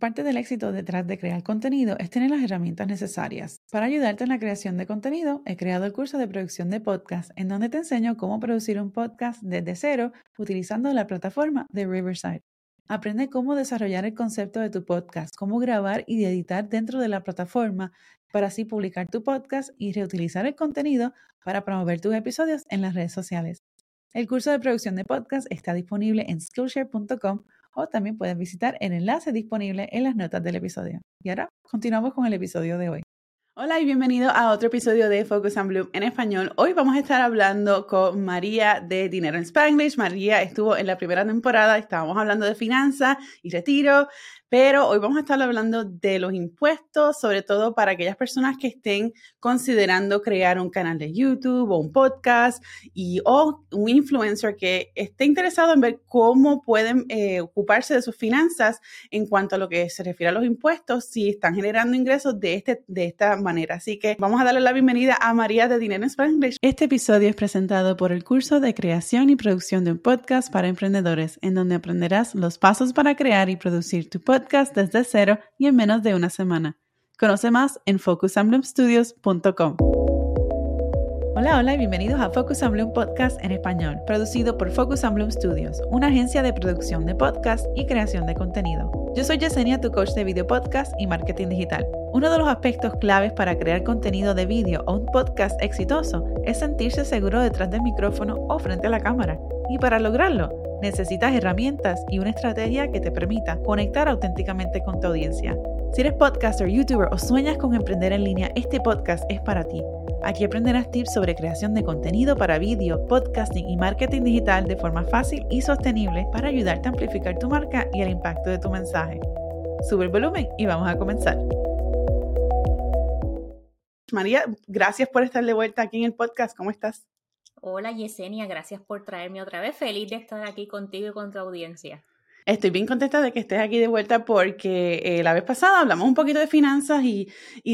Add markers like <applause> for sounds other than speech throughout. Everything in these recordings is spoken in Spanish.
Parte del éxito detrás de crear contenido es tener las herramientas necesarias. Para ayudarte en la creación de contenido, he creado el curso de producción de podcast, en donde te enseño cómo producir un podcast desde cero utilizando la plataforma de Riverside. Aprende cómo desarrollar el concepto de tu podcast, cómo grabar y editar dentro de la plataforma para así publicar tu podcast y reutilizar el contenido para promover tus episodios en las redes sociales. El curso de producción de podcast está disponible en skillshare.com o también puedes visitar el enlace disponible en las notas del episodio. Y ahora continuamos con el episodio de hoy. Hola y bienvenido a otro episodio de Focus on Bloom en español. Hoy vamos a estar hablando con María de Dinero en Spanglish. María estuvo en la primera temporada, estábamos hablando de finanzas y retiro, pero hoy vamos a estar hablando de los impuestos, sobre todo para aquellas personas que estén considerando crear un canal de YouTube o un podcast y o un influencer que esté interesado en ver cómo pueden eh, ocuparse de sus finanzas en cuanto a lo que se refiere a los impuestos, si están generando ingresos de, este, de esta manera. Así que vamos a darle la bienvenida a María de Dinero en Spanish. Este episodio es presentado por el curso de creación y producción de un podcast para emprendedores, en donde aprenderás los pasos para crear y producir tu podcast desde cero y en menos de una semana. Conoce más en focusamblemstudios.com. Hola, hola y bienvenidos a Focus on Bloom Podcast en español, producido por Focus on Bloom Studios, una agencia de producción de podcast y creación de contenido. Yo soy Yesenia, tu coach de video podcast y marketing digital. Uno de los aspectos claves para crear contenido de vídeo o un podcast exitoso es sentirse seguro detrás del micrófono o frente a la cámara. Y para lograrlo, necesitas herramientas y una estrategia que te permita conectar auténticamente con tu audiencia. Si eres podcaster, youtuber o sueñas con emprender en línea, este podcast es para ti. Aquí aprenderás tips sobre creación de contenido para vídeo, podcasting y marketing digital de forma fácil y sostenible para ayudarte a amplificar tu marca y el impacto de tu mensaje. Sube el volumen y vamos a comenzar. María, gracias por estar de vuelta aquí en el podcast. ¿Cómo estás? Hola Yesenia, gracias por traerme otra vez. Feliz de estar aquí contigo y con tu audiencia. Estoy bien contenta de que estés aquí de vuelta porque eh, la vez pasada hablamos un poquito de finanzas y,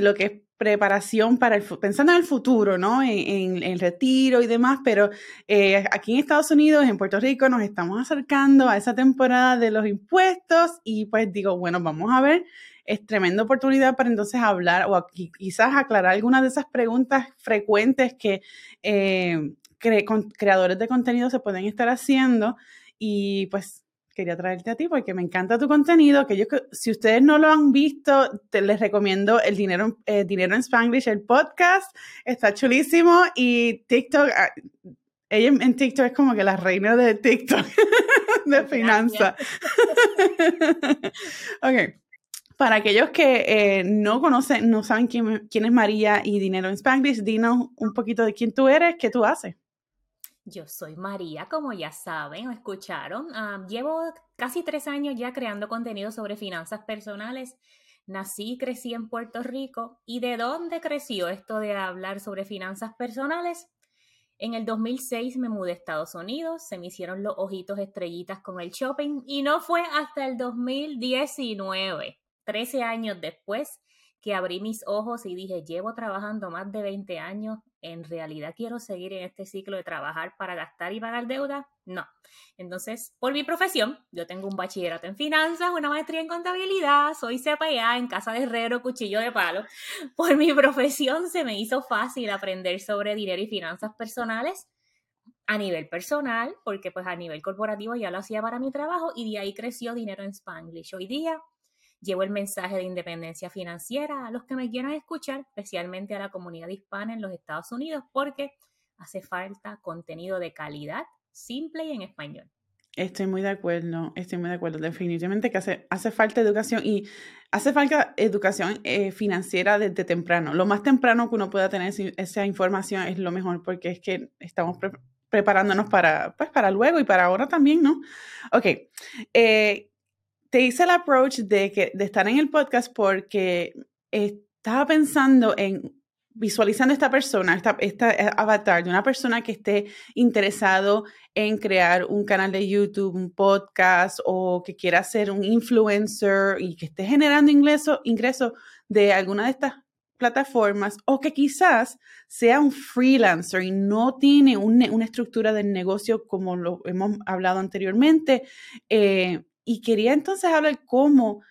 lo que es preparación para el pensando en el futuro, ¿no? En, el retiro y demás, pero eh, aquí en Estados Unidos, en Puerto Rico, nos estamos acercando a esa temporada de los impuestos y pues digo, bueno, vamos a ver, es tremenda oportunidad para entonces hablar o quizás aclarar algunas de esas preguntas frecuentes que eh, creadores de contenido se pueden estar haciendo y pues quería traerte a ti porque me encanta tu contenido, que yo, si ustedes no lo han visto, te, les recomiendo el Dinero, eh, Dinero en Spanglish, el podcast, está chulísimo y TikTok, ah, ella en TikTok es como que la reina de TikTok, <laughs> de finanzas. <laughs> ok. Para aquellos que eh, no conocen, no saben quién, quién es María y Dinero en Spanglish, dinos un poquito de quién tú eres, qué tú haces. Yo soy María, como ya saben o escucharon. Ah, llevo casi tres años ya creando contenido sobre finanzas personales. Nací y crecí en Puerto Rico. ¿Y de dónde creció esto de hablar sobre finanzas personales? En el 2006 me mudé a Estados Unidos, se me hicieron los ojitos estrellitas con el shopping y no fue hasta el 2019, 13 años después, que abrí mis ojos y dije, llevo trabajando más de 20 años, ¿en realidad quiero seguir en este ciclo de trabajar para gastar y pagar deuda? No. Entonces, por mi profesión, yo tengo un bachillerato en finanzas, una maestría en contabilidad, soy CPA en casa de herrero, cuchillo de palo. <laughs> Por mi profesión se me hizo fácil aprender sobre dinero y finanzas personales a nivel personal, porque pues a nivel corporativo ya lo hacía para mi trabajo y de ahí creció Dinero en Spanglish. Hoy día Llevo el mensaje de independencia financiera a los que me quieran escuchar, especialmente a la comunidad hispana en los Estados Unidos, porque hace falta contenido de calidad, simple y en español. Estoy muy de acuerdo, estoy muy de acuerdo. Definitivamente que hace, hace falta educación y hace falta educación eh, financiera desde temprano. Lo más temprano que uno pueda tener esa información es lo mejor porque es que estamos preparándonos para, pues, para luego y para ahora también, ¿no? Ok. Eh, te hice el approach de, que, de estar en el podcast porque estaba pensando en visualizando esta persona, esta, eh, avatar de una persona que esté interesado en crear un canal de YouTube, un podcast o que quiera ser un influencer y que esté generando ingresos ingreso de alguna de estas plataformas o que quizás sea un freelancer y no tiene una estructura de negocio como lo hemos hablado anteriormente. Eh, y quería entonces hablar cómo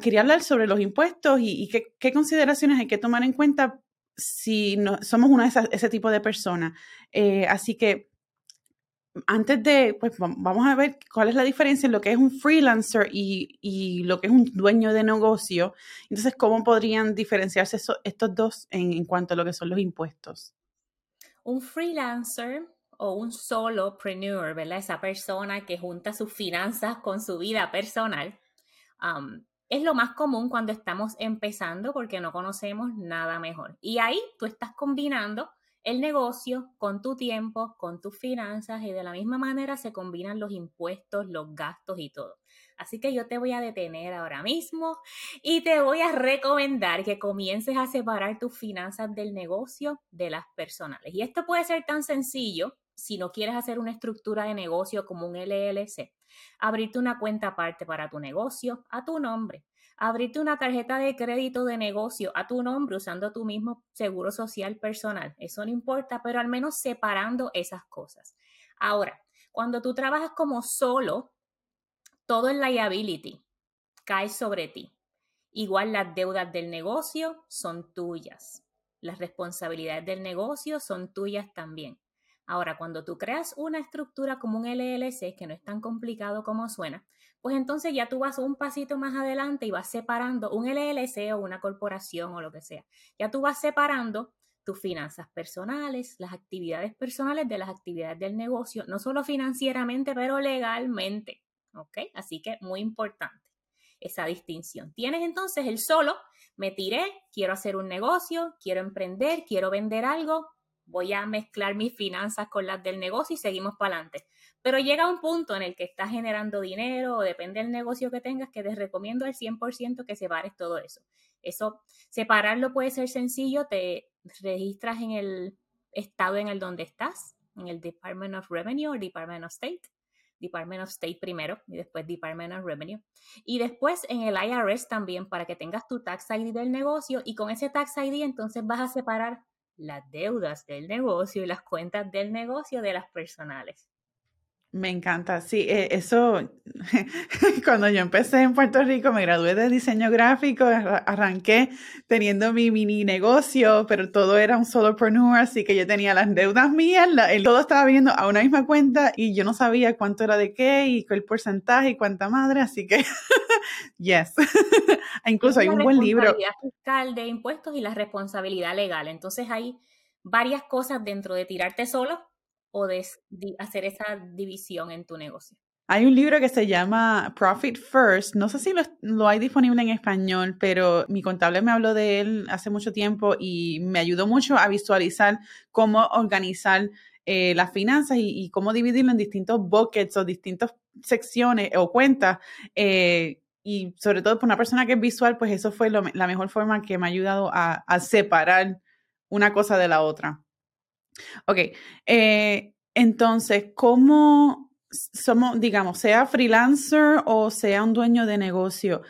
quería hablar sobre los impuestos y, qué, consideraciones hay que tomar en cuenta si no, somos una de ese tipo de personas. Eh, así que antes de, pues vamos a ver cuál es la diferencia en lo que es un freelancer y, lo que es un dueño de negocio. Entonces, ¿cómo podrían diferenciarse estos dos en, en, cuanto a lo que son los impuestos? Un freelancer o un solopreneur, ¿verdad? Esa persona que junta sus finanzas con su vida personal. es lo más común cuando estamos empezando porque no conocemos nada mejor. Y ahí tú estás combinando el negocio con tu tiempo, con tus finanzas y de la misma manera se combinan los impuestos, los gastos y todo. Así que yo te voy a detener ahora mismo y te voy a recomendar que comiences a separar tus finanzas del negocio de las personales. Y esto puede ser tan sencillo si no quieres hacer una estructura de negocio como un LLC. Abrirte una cuenta aparte para tu negocio a tu nombre abrirte una tarjeta de crédito de negocio a tu nombre usando tu mismo seguro social personal. Eso no importa, pero al menos separando esas cosas. Ahora, cuando tú trabajas como solo, todo el liability cae sobre ti. Igual las deudas del negocio son tuyas. Las responsabilidades del negocio son tuyas también. Ahora, cuando tú creas una estructura como un LLC, que no es tan complicado como suena, pues entonces ya tú vas un pasito más adelante y vas separando un LLC o una corporación o lo que sea. Ya tú vas separando tus finanzas personales, las actividades personales de las actividades del negocio, no solo financieramente, pero legalmente. ¿Ok? Así que muy importante esa distinción. Tienes entonces el solo, me tiré, quiero hacer un negocio, quiero emprender, quiero vender algo, voy a mezclar mis finanzas con las del negocio y seguimos para adelante. Pero llega un punto en el que estás generando dinero o depende del negocio que tengas que te recomiendo al 100% que separes todo eso. Eso, separarlo puede ser sencillo, te registras en el estado en el donde estás, en el Department of Revenue o Department of State. Department of State primero y después Department of Revenue. Y después en el IRS también para que tengas tu tax ID del negocio y con ese tax ID entonces vas a separar las deudas del negocio y las cuentas del negocio de las personales. Me encanta, sí, e, eso, <laughs> cuando yo empecé en Puerto Rico, me gradué de diseño gráfico, arranqué teniendo mi mini negocio, pero todo era un solopreneur, así que yo tenía las deudas mías, todo estaba viniendo a una misma cuenta y yo no sabía cuánto era de qué y el porcentaje y cuánta madre, así que, <laughs> yes. <laughs> Incluso hay un buen libro. La fiscal de impuestos y la responsabilidad legal, entonces hay varias cosas dentro de tirarte solo o hacer esa división en tu negocio. Hay un libro que se llama Profit First. No sé si lo, hay disponible en español, pero mi contable me habló de él hace mucho tiempo y me ayudó mucho a visualizar cómo organizar eh, las finanzas y, cómo dividirlo en distintos buckets o distintas secciones o cuentas. Eh, y sobre todo para una persona que es visual, pues eso fue la mejor forma que me ha ayudado a separar una cosa de la otra. Ok, eh, entonces, ¿cómo somos, digamos, sea freelancer o sea un dueño de negocio?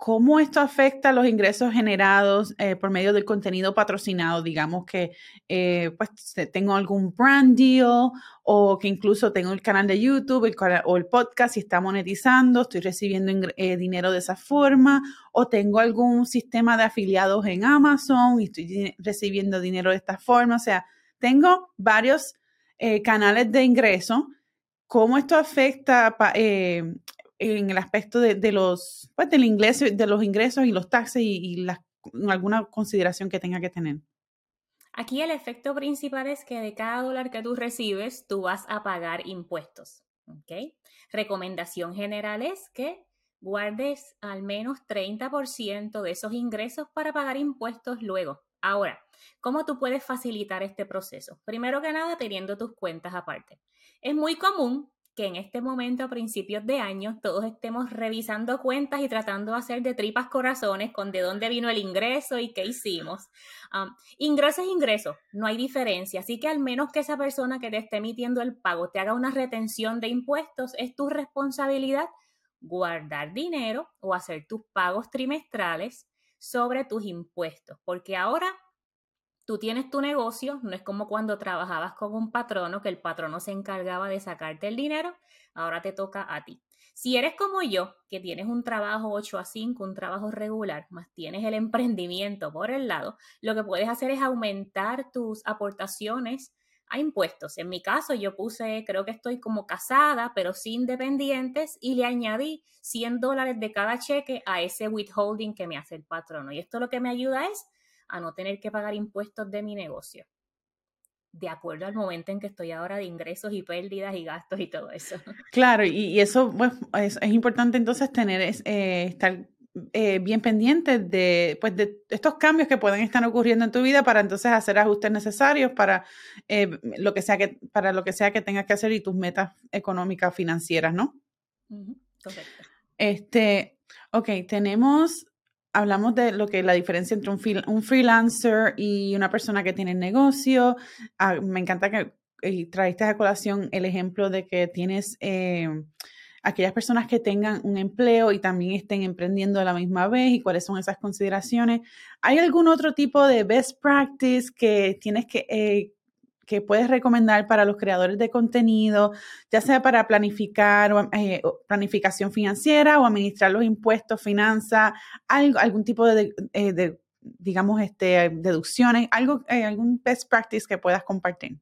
¿Cómo esto afecta los ingresos generados eh, por medio del contenido patrocinado? Digamos que eh, pues tengo algún brand deal o que incluso tengo el canal de YouTube o el podcast y está monetizando, estoy recibiendo dinero de esa forma o tengo algún sistema de afiliados en Amazon y estoy recibiendo dinero de esta forma. O sea, tengo varios eh, canales de ingreso. ¿Cómo esto afecta eh, en el aspecto de, los, pues, del ingreso, de los ingresos y los taxes y, alguna consideración que tenga que tener? Aquí el efecto principal es que de cada dólar que tú recibes, tú vas a pagar impuestos. ¿ok? Recomendación general es que guardes al menos 30% de esos ingresos para pagar impuestos luego. Ahora, ¿cómo tú puedes facilitar este proceso? Primero que nada, teniendo tus cuentas aparte. Es muy común que en este momento, a principios de año, todos estemos revisando cuentas y tratando de hacer de tripas corazones con de dónde vino el ingreso y qué hicimos. ingreso es ingreso, no hay diferencia. Así que al menos que esa persona que te esté emitiendo el pago te haga una retención de impuestos, es tu responsabilidad guardar dinero o hacer tus pagos trimestrales sobre tus impuestos, porque ahora tú tienes tu negocio, no es como cuando trabajabas con un patrono, que el patrono se encargaba de sacarte el dinero, ahora te toca a ti. Si eres como yo, que tienes un trabajo 8 a 5, un trabajo regular, más tienes el emprendimiento por el lado, lo que puedes hacer es aumentar tus aportaciones a impuestos. En mi caso, yo puse, creo que estoy como casada, pero sin dependientes, y le añadí 100 dólares de cada cheque a ese withholding que me hace el patrono. Y esto lo que me ayuda es a no tener que pagar impuestos de mi negocio de acuerdo al momento en que estoy ahora de ingresos y pérdidas y gastos y todo eso. <laughs> Claro, y, eso pues, es, importante entonces tener, eh, estar eh, bien pendiente de, pues, de estos cambios que pueden estar ocurriendo en tu vida para entonces hacer ajustes necesarios para eh, lo que sea que para lo que sea que tengas que hacer y tus metas económicas financieras, ¿no? correcto. Este, ok, tenemos hablamos de lo que la diferencia entre un, freelancer y una persona que tiene negocio. Ah, me encanta que traiste a colación el ejemplo de que tienes eh, aquellas personas que tengan un empleo y también estén emprendiendo a la misma vez y cuáles son esas consideraciones. ¿Hay algún otro tipo de best practice que tienes que, eh, que puedes recomendar para los creadores de contenido, ya sea para planificar eh, planificación financiera o administrar los impuestos, finanzas, algún tipo de, eh, digamos, este, deducciones, algo, algún best practice que puedas compartir?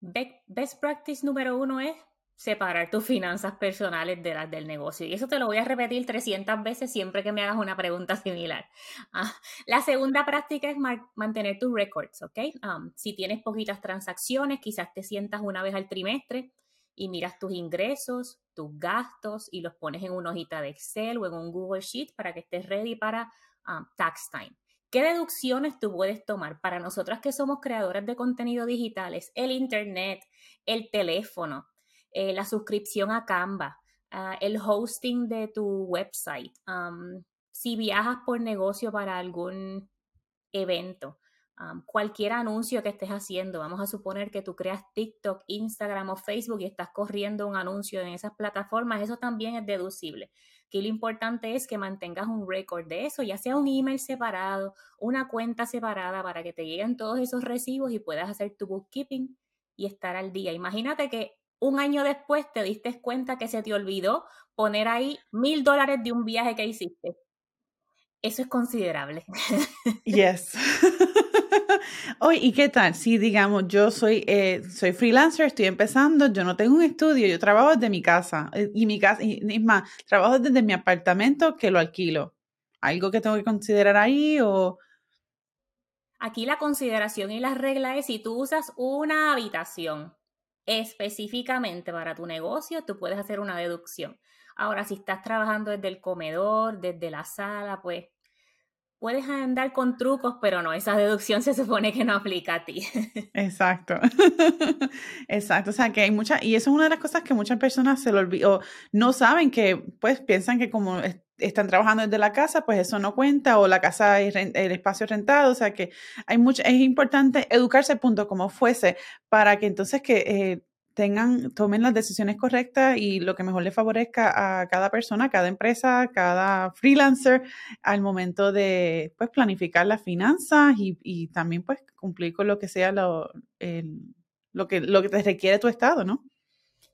Best practice número uno es separar tus finanzas personales de las del negocio. Y eso te lo voy a repetir 300 veces siempre que me hagas una pregunta <laughs> similar. Ah, la segunda práctica es mantener tus records, ¿ok? Um, si tienes poquitas transacciones, quizás te sientas una vez al trimestre y miras tus ingresos, tus gastos y los pones en una hojita de Excel o en un Google Sheet para que estés ready para um, tax time. ¿Qué deducciones tú puedes tomar? Para nosotras que somos creadoras de contenido digitales, el Internet, el teléfono, eh, la suscripción a Canva, ah, el hosting de tu website, si viajas por negocio para algún evento, cualquier anuncio que estés haciendo, vamos a suponer que tú creas TikTok, Instagram o Facebook y estás corriendo un anuncio en esas plataformas, eso también es deducible. Aquí lo importante es que mantengas un récord de eso, ya sea un email separado, una cuenta separada para que te lleguen todos esos recibos y puedas hacer tu bookkeeping y estar al día. Imagínate que un año después te diste cuenta que se te olvidó poner ahí mil dólares de un viaje que hiciste. Eso es considerable. Yes. <laughs> Oye, ¿y qué tal? Si digamos, yo soy, eh, soy freelancer, estoy empezando, yo no tengo un estudio, yo trabajo desde mi casa. Eh, y mi casa, y, es más, trabajo desde mi apartamento que lo alquilo. ¿Algo que tengo que considerar ahí o...? Aquí la consideración y la regla es si tú usas una habitación específicamente para tu negocio, tú puedes hacer una deducción. Ahora, si estás trabajando desde el comedor, desde la sala, pues puedes andar con trucos, pero no, esa deducción se supone que no aplica a ti. <laughs> Exacto. <laughs> Exacto. O sea, que hay muchas, y eso es una de las cosas que muchas personas se lo olvidan, no saben que, pues piensan que como están trabajando desde la casa, pues eso no cuenta, o la casa es el espacio rentado, o sea que hay mucho, es importante educarse, punto, como fuese, para que entonces que eh, tengan, tomen las decisiones correctas y lo que mejor le favorezca a cada persona, cada empresa, cada freelancer al momento de pues planificar las finanzas y, también pues cumplir con lo que sea lo, lo, que, lo que te requiere tu estado, ¿no?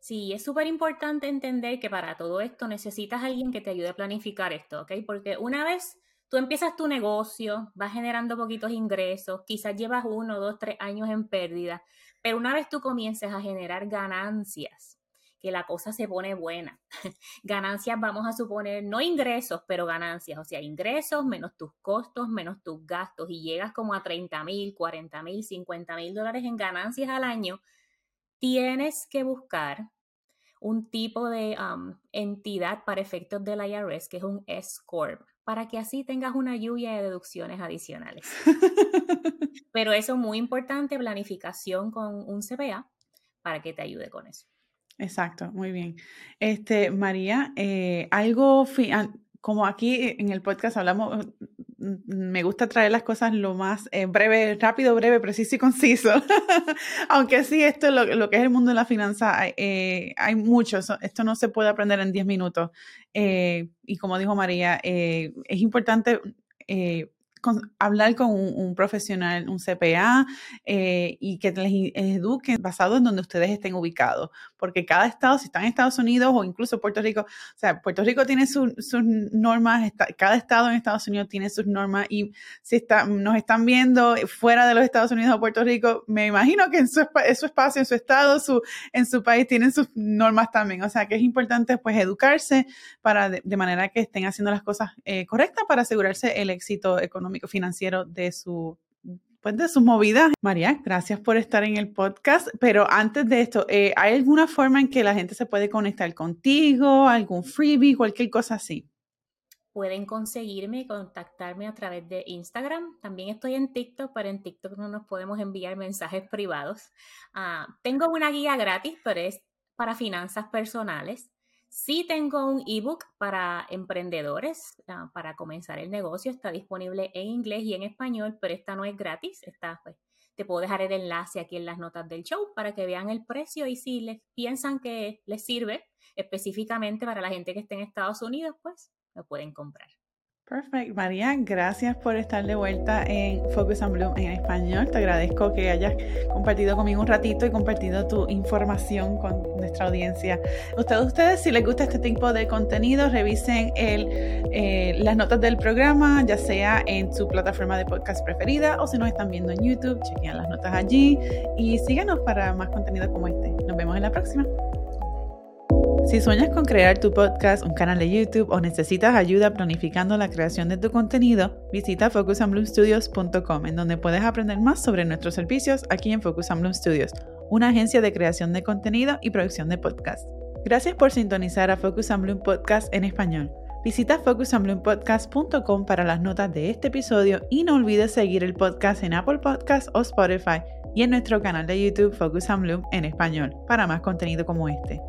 Sí, es súper importante entender que para todo esto necesitas a alguien que te ayude a planificar esto, ¿ok? Porque una vez tú empiezas tu negocio, vas generando poquitos ingresos, quizás llevas uno, dos, tres años en pérdida, pero una vez tú comiences a generar ganancias, que la cosa se pone buena. <laughs> ganancias vamos a suponer, no ingresos, pero ganancias, o sea, ingresos menos tus costos, menos tus gastos, y llegas como a 30 mil, 40 mil, 50 mil dólares en ganancias al año, tienes que buscar un tipo de entidad para efectos del IRS, que es un S-Corp, para que así tengas una lluvia de deducciones adicionales. <laughs> Pero eso es muy importante, planificación con un CPA para que te ayude con eso. Exacto, muy bien. Este, María, eh, algo, como aquí en el podcast hablamos, me gusta traer las cosas lo más eh, breve, rápido, breve, preciso y conciso. <laughs> Aunque sí, esto lo, lo, que es el mundo de la finanza, hay, eh, mucho, esto no se puede aprender en 10 minutos. y como dijo María, es importante hablar con un, profesional, un CPA, eh, y que les eduquen basado en donde ustedes estén ubicados. Porque cada estado, si están en Estados Unidos o incluso Puerto Rico, o sea, Puerto Rico tiene sus normas, cada estado en Estados Unidos tiene sus normas y si está, nos están viendo fuera de los Estados Unidos o Puerto Rico, me imagino que en su, espacio, en su estado, su, en su país tienen sus normas también. O sea, que es importante pues educarse para de, manera que estén haciendo las cosas eh, correctas para asegurarse el éxito económico financiero de su pues de sus movidas. María, gracias por estar en el podcast, pero antes de esto, eh, ¿hay alguna forma en que la gente se puede conectar contigo, algún freebie, cualquier cosa así? Pueden conseguirme y contactarme a través de Instagram. También estoy en TikTok, pero en TikTok no nos podemos enviar mensajes privados. Ah, tengo una guía gratis, pero es para finanzas personales. Sí tengo un ebook para emprendedores ah, para comenzar el negocio. Está disponible en inglés y en español, pero esta no es gratis. Esta, pues, te puedo dejar el enlace aquí en las notas del show para que vean el precio y si les piensan que les sirve específicamente para la gente que esté en Estados Unidos, pues lo pueden comprar. Perfecto. María, gracias por estar de vuelta en Focus on Bloom en español. Te agradezco que hayas compartido conmigo un ratito y compartido tu información con nuestra audiencia. Ustedes, ustedes si les gusta este tipo de contenido, revisen el, eh, las notas del programa, ya sea en su plataforma de podcast preferida o si nos están viendo en YouTube, chequen las notas allí y síganos para más contenido como este. Nos vemos en la próxima. Si sueñas con crear tu podcast, un canal de YouTube o necesitas ayuda planificando la creación de tu contenido, visita focusandbloomstudios.com en donde puedes aprender más sobre nuestros servicios aquí en Focus and Bloom Studios, una agencia de creación de contenido y producción de podcast. Gracias por sintonizar a Focus and Bloom Podcast en español. Visita focusandbloompodcast.com para las notas de este episodio y no olvides seguir el podcast en Apple Podcasts o Spotify y en nuestro canal de YouTube Focus and Bloom en español para más contenido como este.